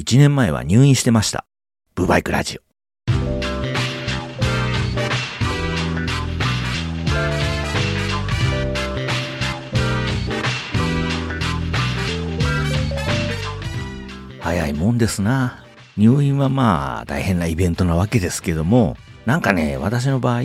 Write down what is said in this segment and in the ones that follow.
1年前は入院してました。ブバイクラジオ。早いもんですな。入院はまあ大変なイベントなわけですけども、なんかね、私の場合、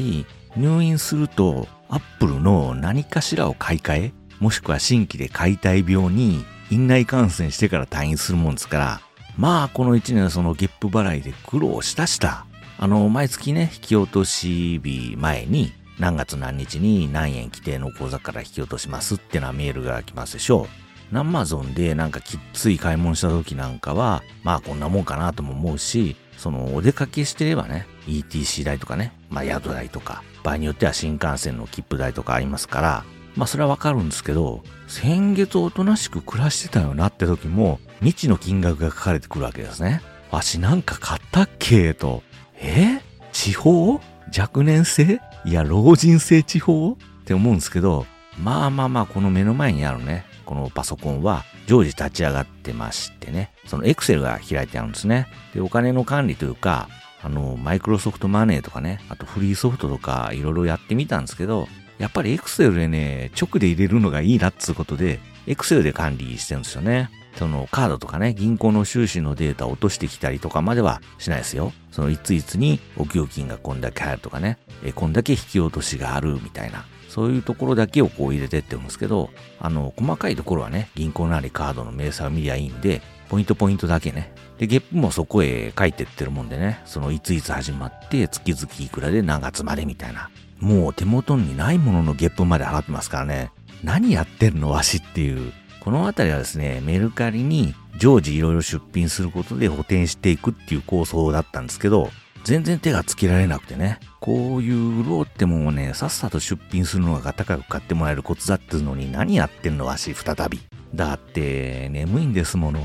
入院すると、アップルの何かしらを買い替え、もしくは新規で解体病に院内感染してから退院するもんですから、まあこの1年そのゲップ払いで苦労したした。あの、毎月ね、引き落とし日前に何月何日に何円規定の口座から引き落としますってなメールが来ますでしょう。アマゾンでなんかきっつい買い物した時なんかは、まあこんなもんかなとも思うし、そのお出かけしてればね、ETC 代とかね、まあ宿代とか、場合によっては新幹線の切符代とかありますから、まあそれはわかるんですけど、先月おとなしく暮らしてたよなって時も、未知の金額が書かれてくるわけですね。わしなんか買ったっけと。え？地方？若年性？いや、老人性？地方？って思うんですけど、まあまあまあ、この目の前にあるね、このパソコンは常時立ち上がってましてね、そのエクセルが開いてあるんですね。で、お金の管理というか、あの、マイクロソフトマネーとかね、あとフリーソフトとかいろいろやってみたんですけど、やっぱりエクセルでね、直で入れるのがいいなっつうことで、エクセルで管理してるんですよね。そのカードとかね、銀行の収支のデータを落としてきたりとかまではしないですよ。そのいついつにお給金がこんだけ入るとかね、えこんだけ引き落としがあるみたいな。そういうところだけをこう入れてってるんですけど、あの、細かいところはね、銀行なりカードの明細を見りゃいいんで、ポイントポイントだけね。で、ゲップもそこへ書いてってるもんでね、そのいついつ始まって、月々いくらで何月までみたいな。もう手元にないもののゲップまで払ってますからね。何やってんのわしっていう。このあたりはですね、メルカリに常時いろいろ出品することで補填していくっていう構想だったんですけど、全然手がつけられなくてね、こういう潤ってもんね、さっさと出品するのが高く買ってもらえるコツだっていうのに何やってんのわし、再び。だって、眠いんですもの。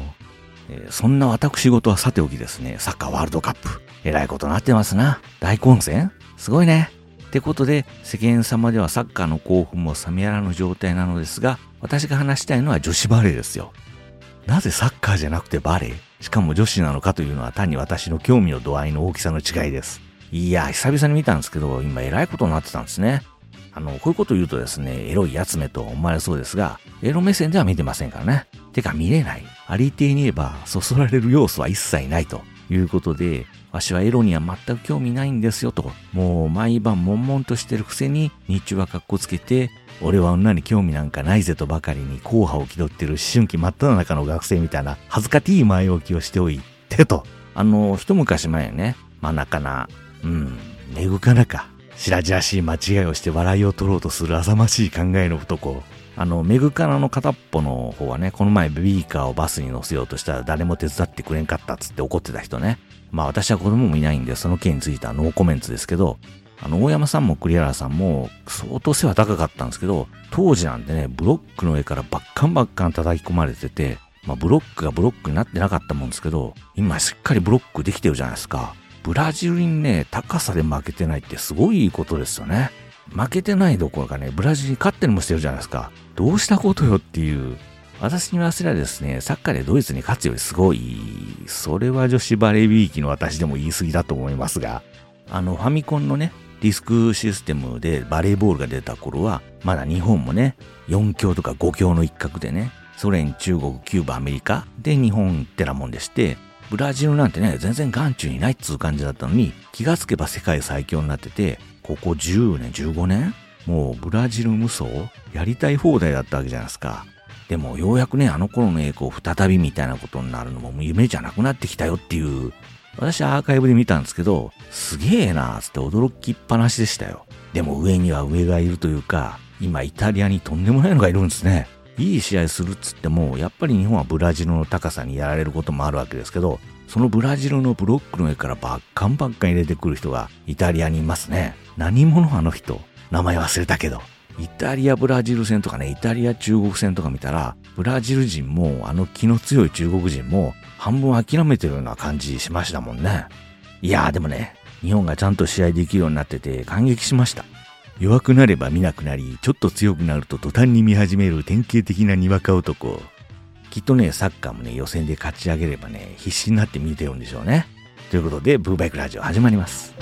えー、そんな私事はさておきですね、サッカーワールドカップ。えらいことなってますな。大混戦？すごいね。ってことで、世間様ではサッカーの興奮も冷めやらぬ状態なのですが、私が話したいのは女子バレーですよ。なぜサッカーじゃなくてバレー？しかも女子なのかというのは単に私の興味の度合いの大きさの違いです。いや、久々に見たんですけど、今偉いことになってたんですね。あの、こういうこと言うとですね、エロいやつめと思われそうですが、エロ目線では見てませんからね。てか見れない。ありていに言えば、そそられる要素は一切ないということで、わしはエロには全く興味ないんですよと、もう毎晩悶々としてるくせに、日中は格好つけて、俺は女に興味なんかないぜとばかりに硬派を気取ってる思春期真っ只中の学生みたいな恥ずかしい前置きをしておいてと。あの、一昔前ね、真中な、うん、めぐかなか、白々しい間違いをして笑いを取ろうとする浅ましい考えの男。あの、メグカナの片っぽの方はね、この前ベビーカーをバスに乗せようとしたら誰も手伝ってくれんかったっつって怒ってた人ね。まあ私は子供もいないんで、その件についてはノーコメントですけど、あの、大山さんも栗原さんも相当背は高かったんですけど、当時なんてね、ブロックの上からバッカンバッカン叩き込まれてて、まあブロックがブロックになってなかったもんですけど、今しっかりブロックできてるじゃないですか。ブラジルにね、高さで負けてないってすごいことですよね。負けてないどころかね、ブラジルに勝ってるもしてるじゃないですか。どうしたことよっていう。私に言わせりゃですね、サッカーでドイツに勝つよりすごい、それは女子バレービーキの私でも言い過ぎだと思いますが、あの、ファミコンのね、ディスクシステムでバレーボールが出た頃は、まだ日本もね、4強とか5強の一角でね、ソ連、中国、キューバ、アメリカで日本ってなもんでして、ブラジルなんてね、全然眼中にないっつう感じだったのに、気がつけば世界最強になってて、ここ10年、15年もうブラジル無双やりたい放題だったわけじゃないですか。でもようやくね、あの頃の栄光再びみたいなことになるのも夢じゃなくなってきたよっていう、私はアーカイブで見たんですけど、すげえなーつって驚きっぱなしでしたよ。でも上には上がいるというか、今イタリアにとんでもないのがいるんですね。いい試合するっつっても、やっぱり日本はブラジルの高さにやられることもあるわけですけど、そのブラジルのブロックの上からバッカンバッカン入れてくる人がイタリアにいますね。何者あの人。名前忘れたけど。イタリア・ブラジル戦とかね、イタリア・中国戦とか見たら、ブラジル人もあの気の強い中国人も半分諦めてるような感じしましたもんね。いやーでもね、日本がちゃんと試合できるようになってて感激しました。弱くなれば見なくなり、ちょっと強くなると途端に見始める典型的なにわか男。きっとね、サッカーもね、予選で勝ち上げればね、必死になって見てるんでしょうね。ということで、ブーバイクラジオ始まります。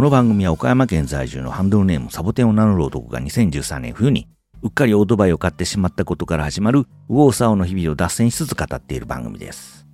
この番組は岡山県在住のハンドルネームサボテンを名乗る男が2013年冬にうっかりオートバイを買ってしまったことから始まる右往左往の日々を脱線しつつ語っている番組です。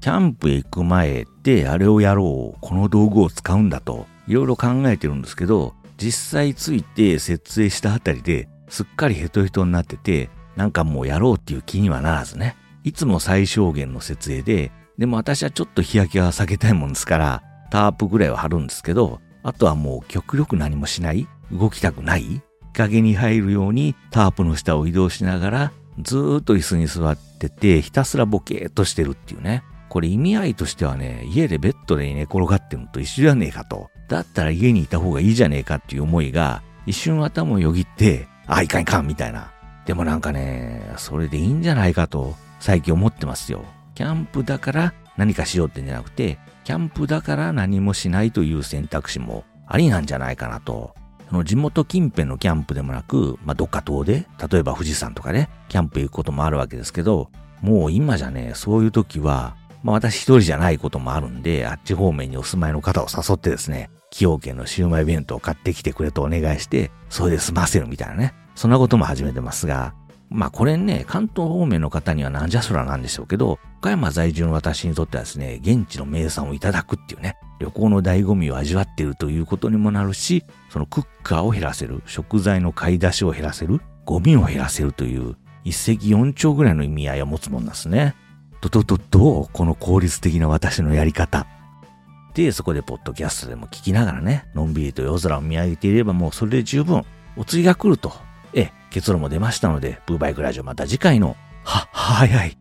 キャンプへ行く前ってあれをやろう、この道具を使うんだといろいろ考えてるんですけど、実際ついて設営したあたりですっかりヘトヘトになってて、なんかもうやろうっていう気にはならずね。いつも最小限の設営で、でも私はちょっと日焼けは避けたいもんですから、タープぐらいは貼るんですけど、あとはもう極力何もしない動きたくない日陰に入るようにタープの下を移動しながら、ずーっと椅子に座ってて、ひたすらボケーっとしてるっていうね。これ意味合いとしてはね、家でベッドで寝転がってるのと一緒じゃねえかと。だったら家にいた方がいいじゃねえかっていう思いが、一瞬頭をよぎって、あ、いかんいかんみたいな。でもなんかね、それでいいんじゃないかと、最近思ってますよ。キャンプだから何かしようってんじゃなくて、キャンプだから何もしないという選択肢もありなんじゃないかなと。その地元近辺のキャンプでもなく、まあ、どっか遠で、例えば富士山とかね、キャンプ行くこともあるわけですけど、もう今じゃね、そういう時は、まあ私一人じゃないこともあるんで、あっち方面にお住まいの方を誘ってですね、崎陽軒のシウマイ弁当を買ってきてくれとお願いして、それで済ませるみたいなね、そんなことも始めてますが、まあこれね、関東方面の方にはなんじゃそらなんでしょうけど、岡山在住の私にとってはですね、現地の名産をいただくっていうね、旅行の醍醐味を味わっているということにもなるし、そのクッカーを減らせる、食材の買い出しを減らせる、ゴミを減らせるという、一石四鳥ぐらいの意味合いを持つもんですね。ととと、どうこの効率的な私のやり方。で、そこでポッドキャストでも聞きながらね、のんびりと夜空を見上げていればもうそれで十分、お釣りが来るとえ結論も出ましたので、ブーバイクラジオまた次回の、は、早い。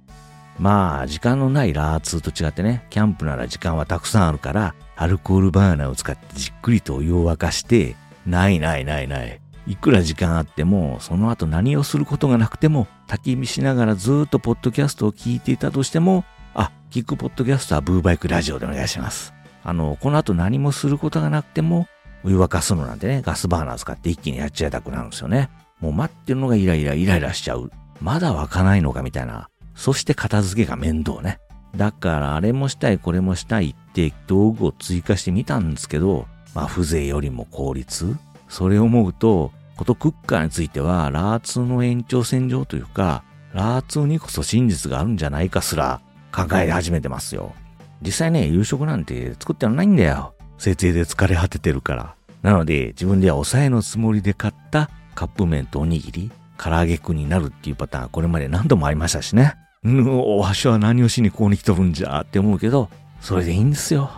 まあ、時間のないラーツーと違ってね、キャンプなら時間はたくさんあるから、アルコールバーナーを使ってじっくりとお湯を沸かして、ないないないない。いくら時間あっても、その後何をすることがなくても、焚き火しながらずっとポッドキャストを聞いていたとしても、あ、聞くポッドキャストはブーバイクラジオでお願いします。あの、この後何もすることがなくても、お湯沸かすのなんてね、ガスバーナー使って一気にやっちゃいたくなるんですよね。もう待ってるのがイライライライラしちゃう。まだ湧かないのかみたいな。そして片付けが面倒ね。だからあれもしたいこれもしたいって道具を追加してみたんですけど、まあ風情よりも効率それを思うと、ことクッカーについてはラーツの延長線上というか、ラーツにこそ真実があるんじゃないかすら考え始めてますよ。実際ね、夕食なんて作ってはないんだよ。設営で疲れ果ててるから。なので、自分では抑えのつもりで買ったカップ麺とおにぎり、唐揚げくんになるっていうパターン、これまで何度もありましたしね。うん、わしは何をしにここに来とるんじゃって思うけど、それでいいんですよ。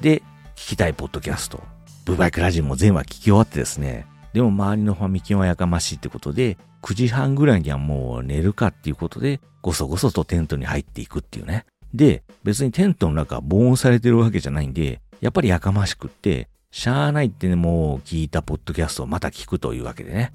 で、聞きたいポッドキャスト。ブバイクラジオも全話聞き終わってですね。でも周りのファミキンはやかましいってことで、9時半ぐらいにはもう寝るかっていうことで、ごそごそとテントに入っていくっていうね。で、別にテントの中は防音されてるわけじゃないんで、やっぱりやかましくって、しゃーないってね、もう聞いたポッドキャストをまた聞くというわけでね。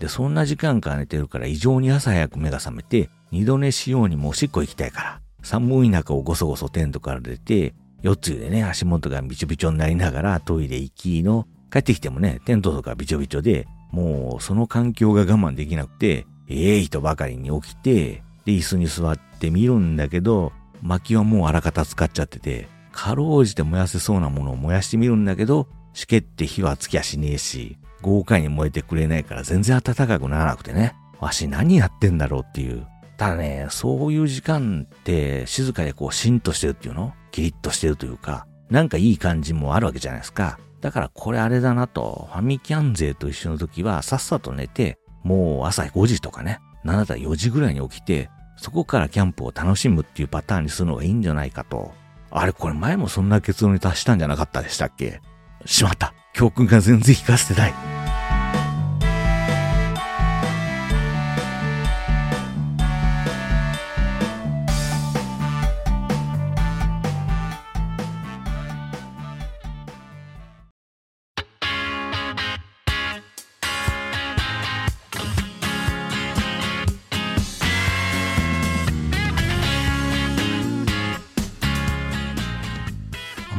で、そんな時間から寝てるから異常に朝早く目が覚めて、二度寝しようにもおしっこ行きたいから、寒い中をごそごそテントから出て、四つでね、足元がびちょびちょになりながらトイレ行きの、帰ってきてもね、テントとかびちょびちょで、もうその環境が我慢できなくて、ええー、とばかりに起きて、で、椅子に座って見るんだけど、薪はもうあらかた使っちゃってて、かろうじて燃やせそうなものを燃やしてみるんだけど、しけって火はつきゃしねえし、豪快に燃えてくれないから全然暖かくならなくてね。わし何やってんだろうっていう。ただね、そういう時間って静かでこうシンとしてるっていうの？キリッとしてるというか、なんかいい感じもあるわけじゃないですか。だからこれあれだなと、ファミキャン勢と一緒の時はさっさと寝て、もう朝5時とかね、7だ4時ぐらいに起きて、そこからキャンプを楽しむっていうパターンにするのがいいんじゃないかと。あれこれ前もそんな結論に達したんじゃなかったでしたっけ？しまった。教訓が全然活かせてない。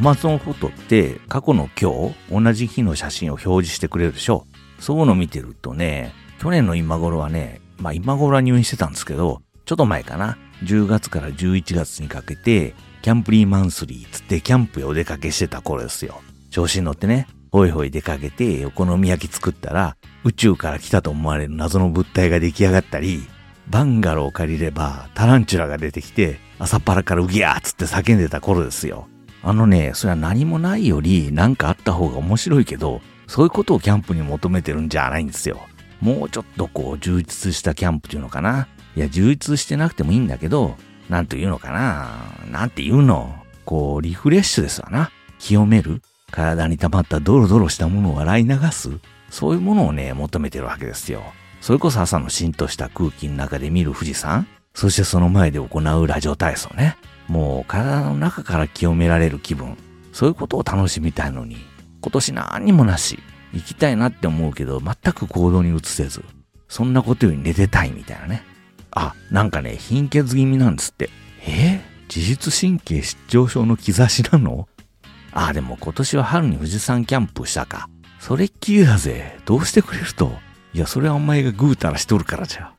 Amazon フォトって過去の今日、同じ日の写真を表示してくれるでしょそういうの見てるとね、去年の今頃はね、まあ今頃は入院してたんですけど、ちょっと前かな。10月から11月にかけて、キャンプリーマンスリーつってキャンプへお出かけしてた頃ですよ。調子に乗ってね、ほいほい出かけてお好み焼き作ったら、宇宙から来たと思われる謎の物体が出来上がったり、バンガローを借りればタランチュラが出てきて、朝っぱらからウギャーつって叫んでた頃ですよ。あのね、それは何もないより何かあった方が面白いけど、そういうことをキャンプに求めてるんじゃないんですよ。もうちょっとこう充実したキャンプっていうのかな。いや、充実してなくてもいいんだけど、なんというのかな。なんていうの。こう、リフレッシュですわな。清める。体に溜まったドロドロしたものを洗い流す。そういうものをね、求めてるわけですよ。それこそ朝のしんとした空気の中で見る富士山。そしてその前で行うラジオ体操ね。もう体の中から清められる気分。そういうことを楽しみたいのに、今年何にもなし。行きたいなって思うけど、全く行動に移せず。そんなことより寝てたいみたいなね。あ、なんかね、貧血気味なんですって。え？自律神経失調症の兆しなの？あ、でも今年は春に富士山キャンプしたか。それっきりだぜ。どうしてくれると。いや、それはお前がぐうたらしとるからじゃ。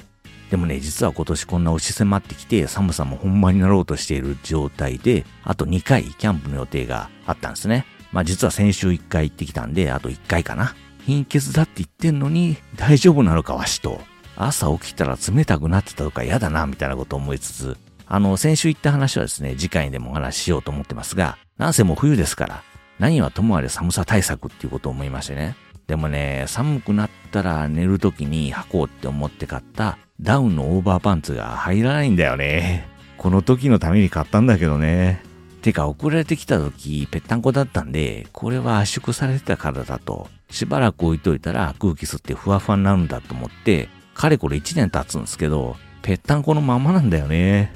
でもね、実は今年こんな押し迫ってきて、寒さもほんまになろうとしている状態で、あと2回キャンプの予定があったんですね。まあ実は先週1回行ってきたんで、あと1回かな。貧血だって言ってんのに、大丈夫なのかわしと。朝起きたら冷たくなってたとか嫌だな、みたいなことを思いつつ、あの、先週言った話はですね、次回でもお話ししようと思ってますが、なんせもう冬ですから、何はともあれ寒さ対策っていうことを思いましてね。でもね、寒くなったら寝る時に履こうって思って買ったダウンのオーバーパンツが入らないんだよね。この時のために買ったんだけどね。てか送られてきた時ぺったんこだったんで、これは圧縮されてたからだと、しばらく置いといたら空気吸ってふわふわになるんだと思って、かれこれ1年経つんですけど、ぺったんこのままなんだよね。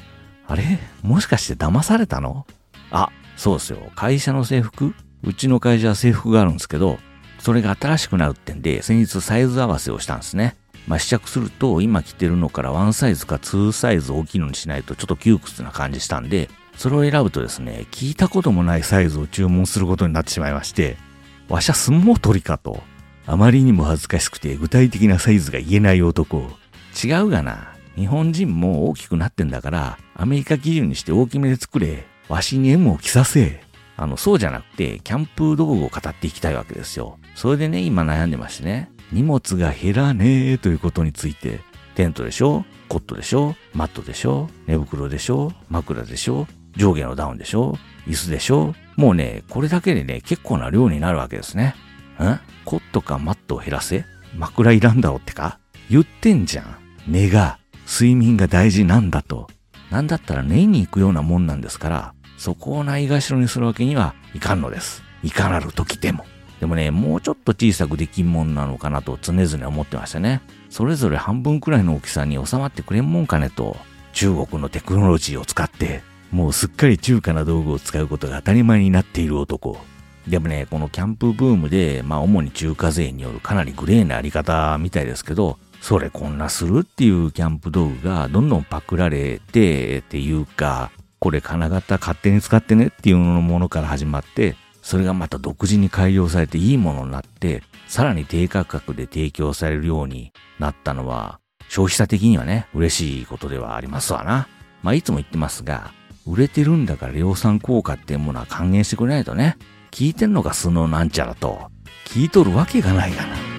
あれ？もしかして騙されたの？あ、そうですよ。会社の制服？うちの会社は制服があるんですけど、それが新しくなるってんで、先日サイズ合わせをしたんですね。まあ、試着すると、今着てるのからワンサイズかツーサイズ大きいのにしないとちょっと窮屈な感じしたんで、それを選ぶとですね、聞いたこともないサイズを注文することになってしまいまして、わしゃ相撲取りかと。あまりにも恥ずかしくて具体的なサイズが言えない男。違うがな。日本人も大きくなってんだから、アメリカ基準にして大きめで作れ。わしに M を着させ。あの、そうじゃなくて、キャンプ道具を語っていきたいわけですよ。それでね、今悩んでましてね、荷物が減らねえということについて、テントでしょ？コットでしょ？マットでしょ？寝袋でしょ？枕でしょ？上下のダウンでしょ？椅子でしょ？もうね、これだけでね、結構な量になるわけですね。んコットかマットを減らせ？枕いらんだろってか？言ってんじゃん。寝が、睡眠が大事なんだと。なんだったら寝に行くようなもんなんですから、そこをないがしろにするわけにはいかんのです。いかなる時でも。でもね、もうちょっと小さくできんもんなのかなと常々思ってましたね。それぞれ半分くらいの大きさに収まってくれんもんかねと、中国のテクノロジーを使って、もうすっかり中華な道具を使うことが当たり前になっている男。でもね、このキャンプブームで、まあ主に中華勢によるかなりグレーなあり方みたいですけど、それこんなするっていうキャンプ道具がどんどんパクられてっていうか、これ金型勝手に使ってねっていうものから始まって、それがまた独自に改良されていいものになって、さらに低価格で提供されるようになったのは、消費者的にはね、嬉しいことではありますわな。まあいつも言ってますが、売れてるんだから量産効果っていうものは還元してくれないとね、聞いてんのか素のなんちゃらと、聞いとるわけがないがな。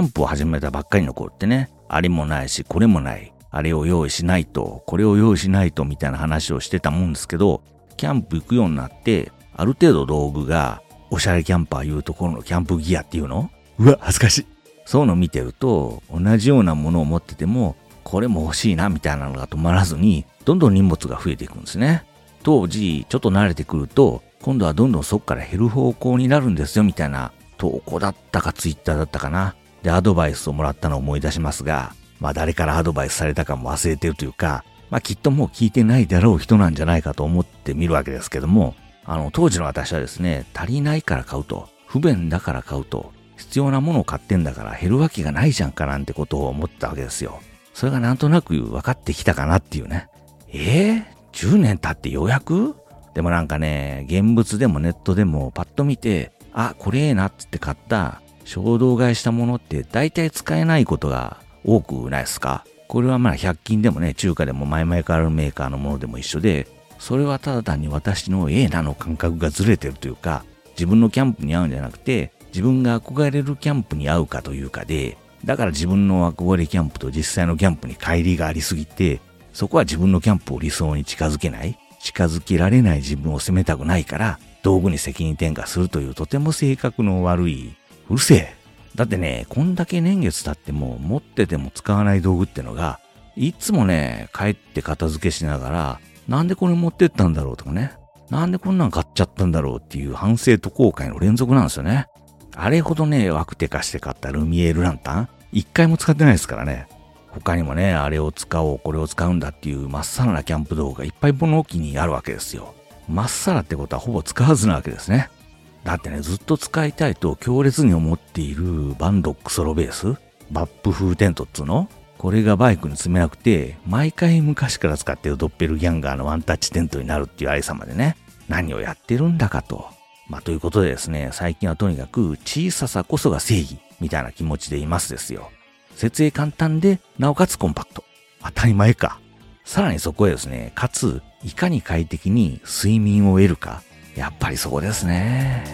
ャンプを始めたばっかりの頃ってね、あれもないし、これもない。あれを用意しないと、これを用意しないとみたいな話をしてたもんですけど、キャンプ行くようになって、ある程度道具が、おしゃれキャンパーいうところのキャンプギアっていうの？うわ、恥ずかしい。そういうの見てると、同じようなものを持ってても、これも欲しいなみたいなのが止まらずに、どんどん荷物が増えていくんですね。当時、ちょっと慣れてくると、今度はどんどんそこから減る方向になるんですよみたいな投稿だったかツイッターだったかな。で、アドバイスをもらったのを思い出しますが、まあ誰からアドバイスされたかも忘れてるというか、まあきっともう聞いてないだろう人なんじゃないかと思ってみるわけですけども、あの、当時の私はですね、足りないから買うと、不便だから買うと、必要なものを買ってんだから減るわけがないじゃんかなんてことを思ったわけですよ。それがなんとなく分かってきたかなっていうね。えー、10年経ってようやく？でもなんかね、現物でもネットでもパッと見て、あ、これええなっつって買った衝動買いしたものって大体使えないことが多くないですか？これはまあ100均でもね、中華でも前々からあるメーカーのものでも一緒で、それはただ単に私のええなの感覚がずれてるというか、自分のキャンプに合うんじゃなくて、自分が憧れるキャンプに合うかというかで、だから自分の憧れキャンプと実際のキャンプに乖離がありすぎて、そこは自分のキャンプを理想に近づけない、近づけられない自分を責めたくないから、道具に責任転嫁するというとても性格の悪い、うるせえ。だってね、こんだけ年月経っても持ってても使わない道具ってのが、いつもね、帰って片付けしながら、なんでこれ持ってったんだろうとかね、なんでこんなん買っちゃったんだろうっていう反省と後悔の連続なんですよね。あれほどね、ワクテカして買ったルミエールランタン、一回も使ってないですからね。他にもね、あれを使おう、これを使うんだっていうまっさらなキャンプ動画がいっぱい物置にあるわけですよ。まっさらってことはほぼ使わずなわけですね。だってね、ずっと使いたいと強烈に思っているバンドックソロベース、バップ風テントっつうの？これがバイクに積めなくて、毎回昔から使ってるドッペルギャンガーのワンタッチテントになるっていうありさまでね、何をやってるんだかと。まあ、ということでですね、最近はとにかく小ささこそが正義みたいな気持ちでいますですよ。設営簡単で、なおかつコンパクト。当たり前か。さらにそこへですね、かつ、いかに快適に睡眠を得るか。やっぱりそこですね。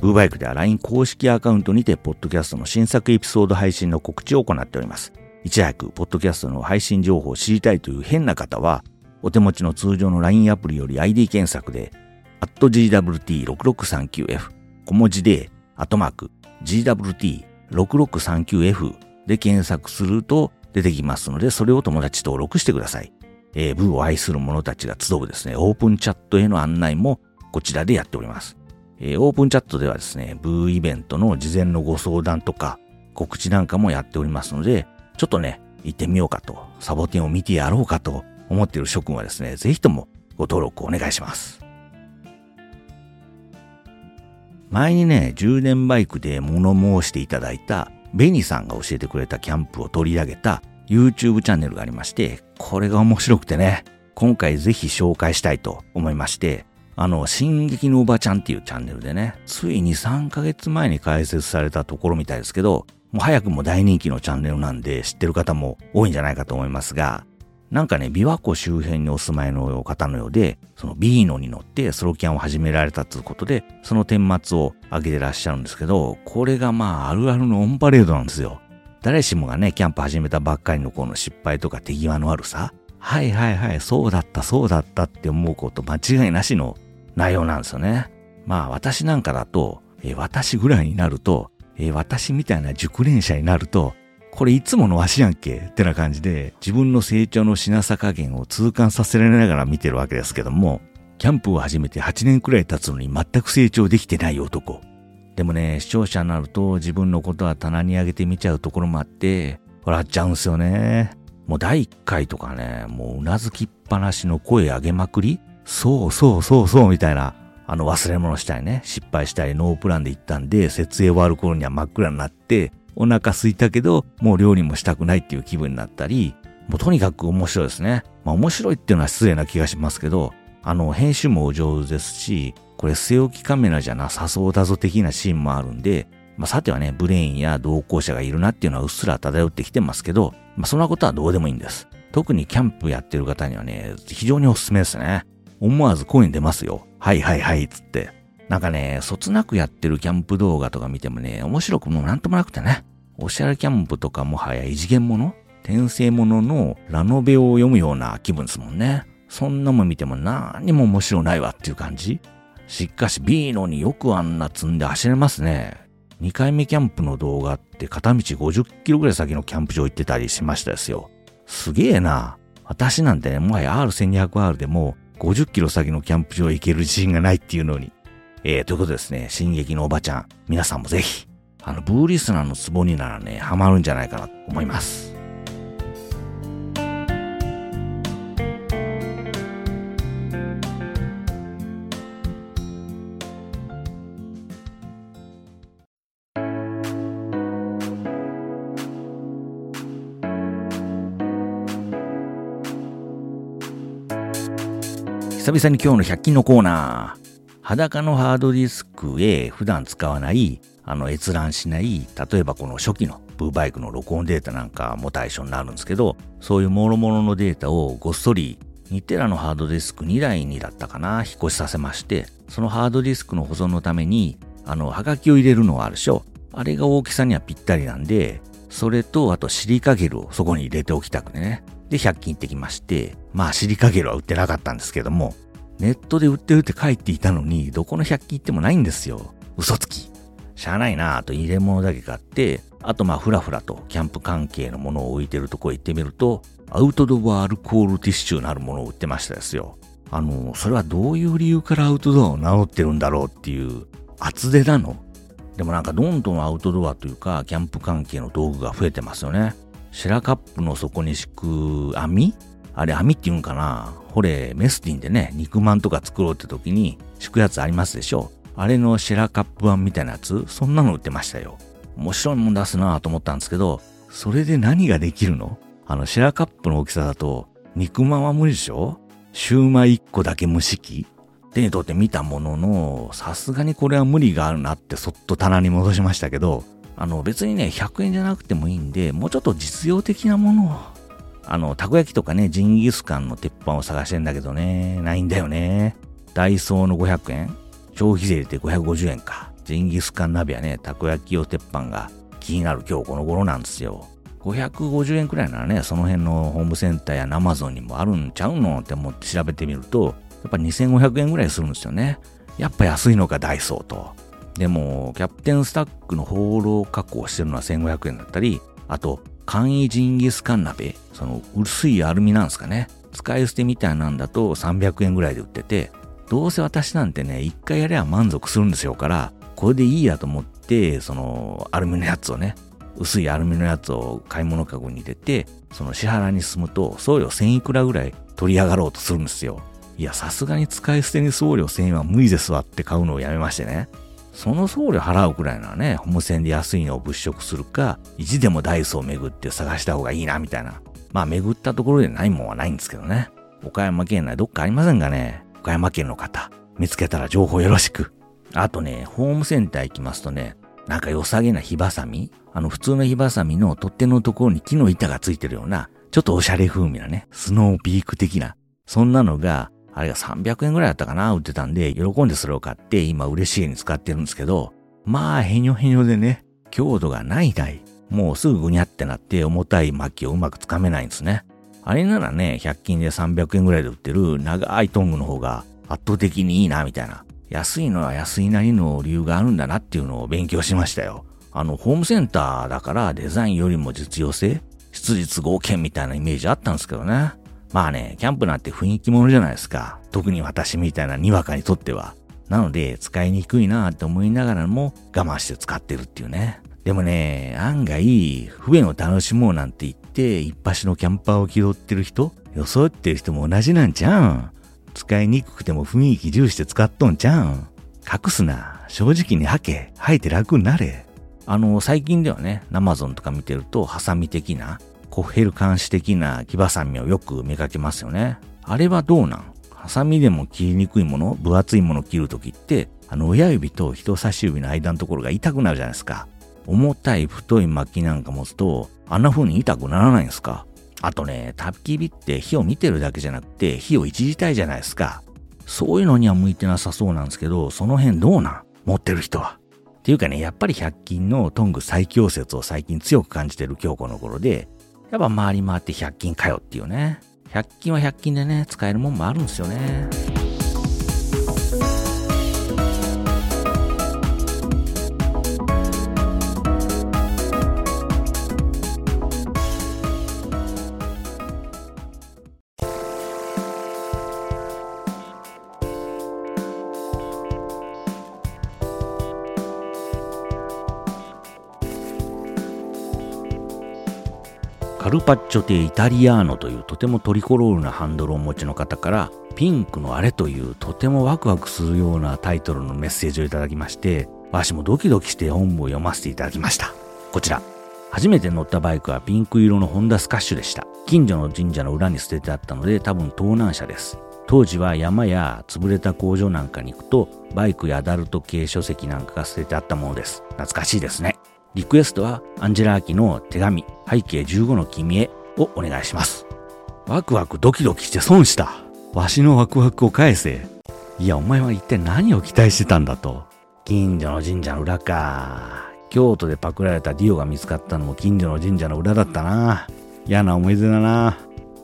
ブーバイクでは LINE 公式アカウントにて、ポッドキャストの新作エピソード配信の告知を行っております。いち早く、ポッドキャストの配信情報を知りたいという変な方は、お手持ちの通常の LINE アプリより ID 検索で、GWT6639F、小文字で、アトマーク、GWT6639F で検索すると出てきますので、それを友達登録してください。えー、ブーを愛する者たちが集うですね、オープンチャットへの案内もこちらでやっております。えー、オープンチャットではですね、ブーイベントの事前のご相談とか告知なんかもやっておりますので、ちょっとね、行ってみようかと、サボテンを見てやろうかと思っている諸君はですね、ぜひともご登録お願いします。前にね、充電バイクで物申していただいたベニさんが教えてくれたキャンプを取り上げた YouTube チャンネルがありまして、これが面白くてね、今回ぜひ紹介したいと思いまして、あの、進撃のおばちゃんっていうチャンネルでね、ついに3ヶ月前に開設されたところみたいですけど、もう早くも大人気のチャンネルなんで知ってる方も多いんじゃないかと思いますが、なんかね、琵琶湖周辺にお住まいの方のようで、そのビーノに乗ってソロキャンを始められたということで、その顛末を挙げてらっしゃるんですけど、これがまああるあるのオンパレードなんですよ。誰しもがね、キャンプ始めたばっかりの子の失敗とか手際の悪さ、はいはいはい、そうだった、そうだったって思うこと間違いなしの内容なんですよね。まあ私なんかだと、え私ぐらいになると、え私みたいな熟練者になると、これいつものわしやんけってな感じで自分の成長のしなさ加減を痛感させられながら見てるわけですけども、キャンプを始めて8年くらい経つのに全く成長できてない男。でもね、視聴者になると自分のことは棚に上げて見ちゃうところもあって、笑っちゃうんすよね。もう第1回とかね、もううなずきっぱなしの声上げまくりそうそうそうそうみたいな、あの忘れ物したりね、失敗したりノープランで行ったんで、設営終わる頃には真っ暗になって、お腹空いたけど、もう料理もしたくないっていう気分になったり、もうとにかく面白いですね。まあ面白いっていうのは失礼な気がしますけど、あの、編集もお上手ですし、これ据え置きカメラじゃなさそうだぞ的なシーンもあるんで、まあさてはね、ブレインや同行者がいるなっていうのはうっすら漂ってきてますけど、まあそんなことはどうでもいいんです。特にキャンプやってる方にはね、非常におすすめですね。思わず声に出ますよ。はいはいはい、つって。なんかね、そつなくやってるキャンプ動画とか見てもね、面白くもなんともなくてね。おしゃれキャンプとかもはや異次元もの転生もののラノベを読むような気分ですもんね。そんなもん見ても何も面白ないわっていう感じ。しかしビーノによくあんな積んで走れますね。2回目キャンプの動画って片道50キロぐらい先のキャンプ場行ってたりしましたですよ。すげえな。私なんてね、もはや R1200R でも50キロ先のキャンプ場行ける自信がないっていうのに。えー、ということですね、進撃のおばちゃん、皆さんもぜひ、あの、ブーリスナーのツボにならね、ハマるんじゃないかなと思います。久々に今日の100均のコーナー。裸のハードディスクへ普段使わない、あの閲覧しない、例えばこの初期のブーバイクの録音データなんかも対象になるんですけど、そういう諸々のデータをごっそり2テラのハードディスク2台にだったかな、引っ越しさせまして、そのハードディスクの保存のために、あの、はがきを入れるのがあるでしょ。あれが大きさにはぴったりなんで、それと、あとシリカゲルをそこに入れておきたくね。で、100均行ってきまして、まあシリカゲルは売ってなかったんですけども、ネットで売ってるって書いていたのに、どこの100均行ってもないんですよ。嘘つき。しゃあないなぁと入れ物だけ買って、あとまあふらふらとキャンプ関係のものを置いてるとこ行ってみると、アウトドアアルコールティッシュなるものを売ってましたですよ。あの、それはどういう理由からアウトドアを名乗ってるんだろうっていう、厚手なのでもなんかどんどんアウトドアというか、キャンプ関係の道具が増えてますよね。シェラカップの底に敷く網あれ網って言うんかな？ほれ、メスティンでね、肉まんとか作ろうって時に敷くやつありますでしょ？あれのシェラカップ版みたいなやつ？そんなの売ってましたよ。面白いもん出すなぁと思ったんですけど、それで何ができるの？あの、シェラカップの大きさだと、肉まんは無理でしょ？シューマイ1個だけ蒸し器手に取って見たものの、さすがにこれは無理があるなってそっと棚に戻しましたけど、あの別にね、100円じゃなくてもいいんで、もうちょっと実用的なものを。あの、たこ焼きとかね、ジンギスカンの鉄板を探してんだけどね、ないんだよね。ダイソーの500円消費税で550円か。ジンギスカン鍋やね、たこ焼き用鉄板が気になる今日この頃なんですよ。550円くらいならね、その辺のホームセンターやナマゾンにもあるんちゃうの？って思って調べてみると、やっぱ2500円ぐらいするんですよね。やっぱ安いのかダイソーと。でも、キャプテンスタックの放浪加工してるのは1500円だったり、あと、簡易ジンギスカン鍋、その薄いアルミなんですかね。使い捨てみたいなんだと300円ぐらいで売ってて、どうせ私なんてね、一回やれば満足するんですよから、これでいいやと思って、そのアルミのやつをね、薄いアルミのやつを買い物かごに入れて、その支払いに進むと、送料1000いくらぐらい取り上がろうとするんですよ。いや、さすがに使い捨てに送料1000円は無理ですわって買うのをやめましてね。その送料払うくらいならね、ホームセンで安いのを物色するか、意地でもダイソーを巡って探した方がいいな、みたいな。まあ、巡ったところでないもんはないんですけどね。岡山県内どっかありませんかね岡山県の方、見つけたら情報よろしく。あとね、ホームセンター行きますとね、なんか良さげな火ばさみ？あの普通の火ばさみの取っ手のところに木の板がついてるような、ちょっとおしゃれ風味なね、スノーピーク的な、そんなのが、あれが300円ぐらいだったかな、売ってたんで、喜んでそれを買って、今嬉しいに使ってるんですけど、まあ、へにょへにょでね、強度がないない。もうすぐぐにゃってなって重たい薪をうまくつかめないんですね。あれならね、100均で300円ぐらいで売ってる長いトングの方が圧倒的にいいな、みたいな。安いのは安いなりの理由があるんだなっていうのを勉強しましたよ。あの、ホームセンターだからデザインよりも実用性、質実合憲みたいなイメージあったんですけどね。まあね、キャンプなんて雰囲気ものじゃないですか。特に私みたいなにわかにとっては。なので、使いにくいなって思いながらも我慢して使ってるっていうね。でもね、案外、不便を楽しもうなんて言って、一発のキャンパーを気取ってる人、装ってる人も同じなんじゃん。使いにくくても雰囲気重視して使っとんじゃん。隠すな。正直に吐け。吐いて楽になれ。あの、最近ではね、ナマゾンとか見てると、ハサミ的な、コッヘル監視的な木バサミをよく見かけますよね。あれはどうなん？ハサミでも切りにくいもの、分厚いものを切るときって、あの親指と人差し指の間のところが痛くなるじゃないですか。重たい太い薪なんか持つと、あんな風に痛くならないんですか？あとね、焚き火って火を見てるだけじゃなくて、火を一時体じゃないですか。そういうのには向いてなさそうなんですけど、その辺どうなん？持ってる人は。っていうかね、やっぱり100均のトング最強説を最近強く感じてる今日この頃で、やっぱ回り回って100均かよっていうね。100均は100均でね、使えるもんもあるんですよね。カルパッチョテイタリアーノというとてもトリコロールなハンドルをお持ちの方からピンクのあれというとてもワクワクするようなタイトルのメッセージをいただきましてわしもドキドキして本部を読ませていただきました。こちら。初めて乗ったバイクはピンク色のホンダスカッシュでした。近所の神社の裏に捨ててあったので多分盗難車です。当時は山や潰れた工場なんかに行くとバイクやアダルト系書籍なんかが捨ててあったものです。懐かしいですね。リクエストはアンジェラ・アキの手紙背景15の君へをお願いします。ワクワクドキドキして損した。わしのワクワクを返せ。いやお前は一体何を期待してたんだと。近所の神社の裏か。京都でパクられたディオが見つかったのも近所の神社の裏だったな。嫌な思い出だな。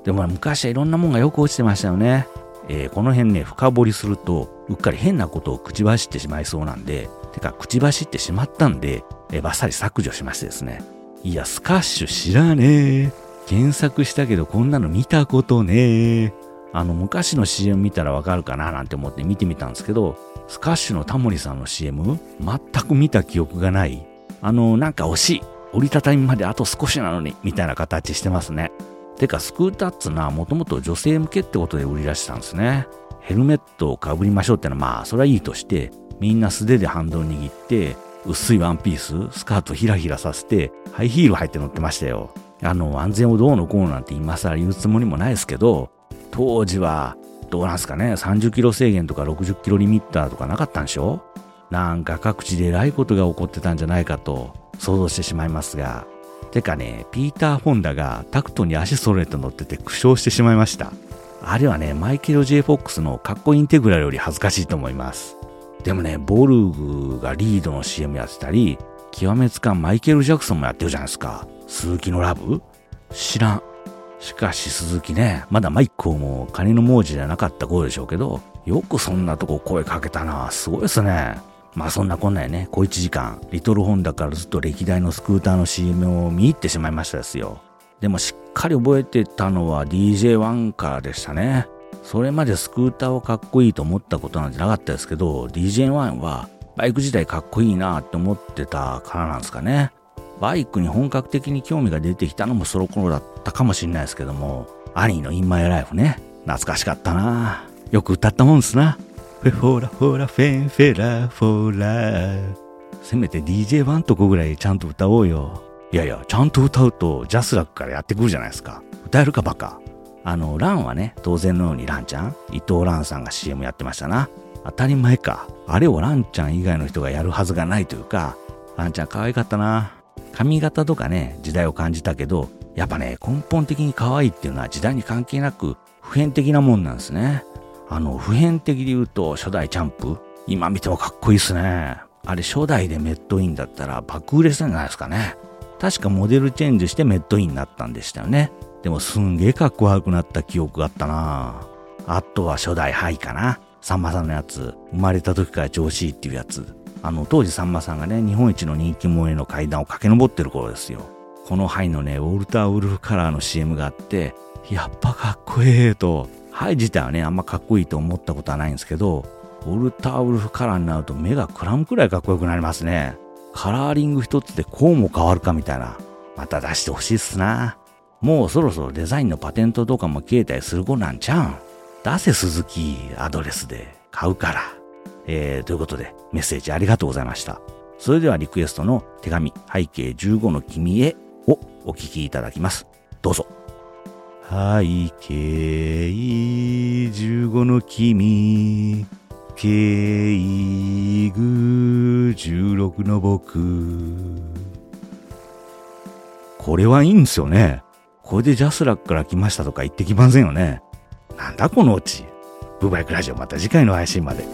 でも昔はいろんなもんがよく落ちてましたよね。えー、この辺ね、深掘りすると、うっかり変なことを口走ってしまいそうなんで、てか、口走ってしまったんで、えー、バッサリ削除しましてですね。いや、スカッシュ知らねえ。検索したけど、こんなの見たことねえ。あの、昔の CM 見たらわかるかななんて思って見てみたんですけど、スカッシュのタモリさんの CM? 全く見た記憶がない。あの、なんか惜しい。折りたたみまであと少しなのに、みたいな形してますね。てかスクーターっつうのはもともと女性向けってことで売り出したんですね。ヘルメットをかぶりましょうってのはまあそれはいいとしてみんな素手でハンドル握って薄いワンピース、スカートひらひらさせてハイヒール履いて乗ってましたよ。あの安全をどうのこうなんて今更言うつもりもないですけど当時はどうなんすかね30キロ制限とか60キロリミッターとかなかったんでしょ？なんか各地で偉いことが起こってたんじゃないかと想像してしまいますがてかね、ピーター・ホンダがタクトに足揃えて乗ってて苦笑してしまいました。あれはね、マイケル・ジェイ・フォックスのカッコインテグラより恥ずかしいと思います。でもね、ボルグがリードの CM やってたり、極めつかマイケル・ジャクソンもやってるじゃないですか。鈴木のラブ？知らん。しかし鈴木ね、まだマイコーも金の文字じゃなかった頃でしょうけど、よくそんなとこ声かけたな。すごいですね。まあそんなこんなやね、小1時間、リトルホンダからずっと歴代のスクーターの CM を見入ってしまいましたですよ。でもしっかり覚えてたのは DJ1 からでしたね。それまでスクーターをかっこいいと思ったことなんてなかったですけど、DJ1 はバイク自体かっこいいなって思ってたからなんですかね。バイクに本格的に興味が出てきたのもその頃だったかもしれないですけども、アニーのインマイライフね、懐かしかったなよく歌ったもんですな。フェフォラフォラフェンフェラフォラせめて DJ1 とこぐらいちゃんと歌おうよ。いやいや、ちゃんと歌うとジャスラックからやってくるじゃないですか。歌えるかバカ。あの、ランはね、当然のようにランちゃん、伊藤ランさんが CM やってましたな。当たり前か。あれをランちゃん以外の人がやるはずがないというか、ランちゃん可愛かったな。髪型とかね、時代を感じたけど、やっぱね、根本的に可愛いっていうのは時代に関係なく普遍的なもんなんですね。あの、普遍的で言うと、初代チャンプ。今見てもかっこいいっすね。あれ、初代でメットインだったら爆売れしたんじゃないですかね。確かモデルチェンジしてメットインになったんでしたよね。でもすんげえかっこ悪くなった記憶があったなあとは初代ハイかな。さんまさんのやつ。生まれた時から調子いいっていうやつ。あの、当時さんまさんがね、日本一の人気者への階段を駆け上ってる頃ですよ。このハイのね、ウォルター・ウルフカラーの CM があって、やっぱかっこええと、ハイ自体はね、あんまかっこいいと思ったことはないんですけど、ウォルターウルフカラーになると目がくらむくらいかっこよくなりますね。カラーリング一つでこうも変わるかみたいな。また出してほしいっすな。もうそろそろデザインのパテントとかも消えたりする子なんちゃうん？出せ鈴木アドレスで買うから。えー、ということでメッセージありがとうございました。それではリクエストの手紙背景15の君へをお聞きいただきます。どうぞ。背景15の君敬具16の僕これはいいんですよね。これでジャスラックから来ましたとか言ってきませんよね。なんだこのオチ。ブーバイクラジオまた次回の配信まで。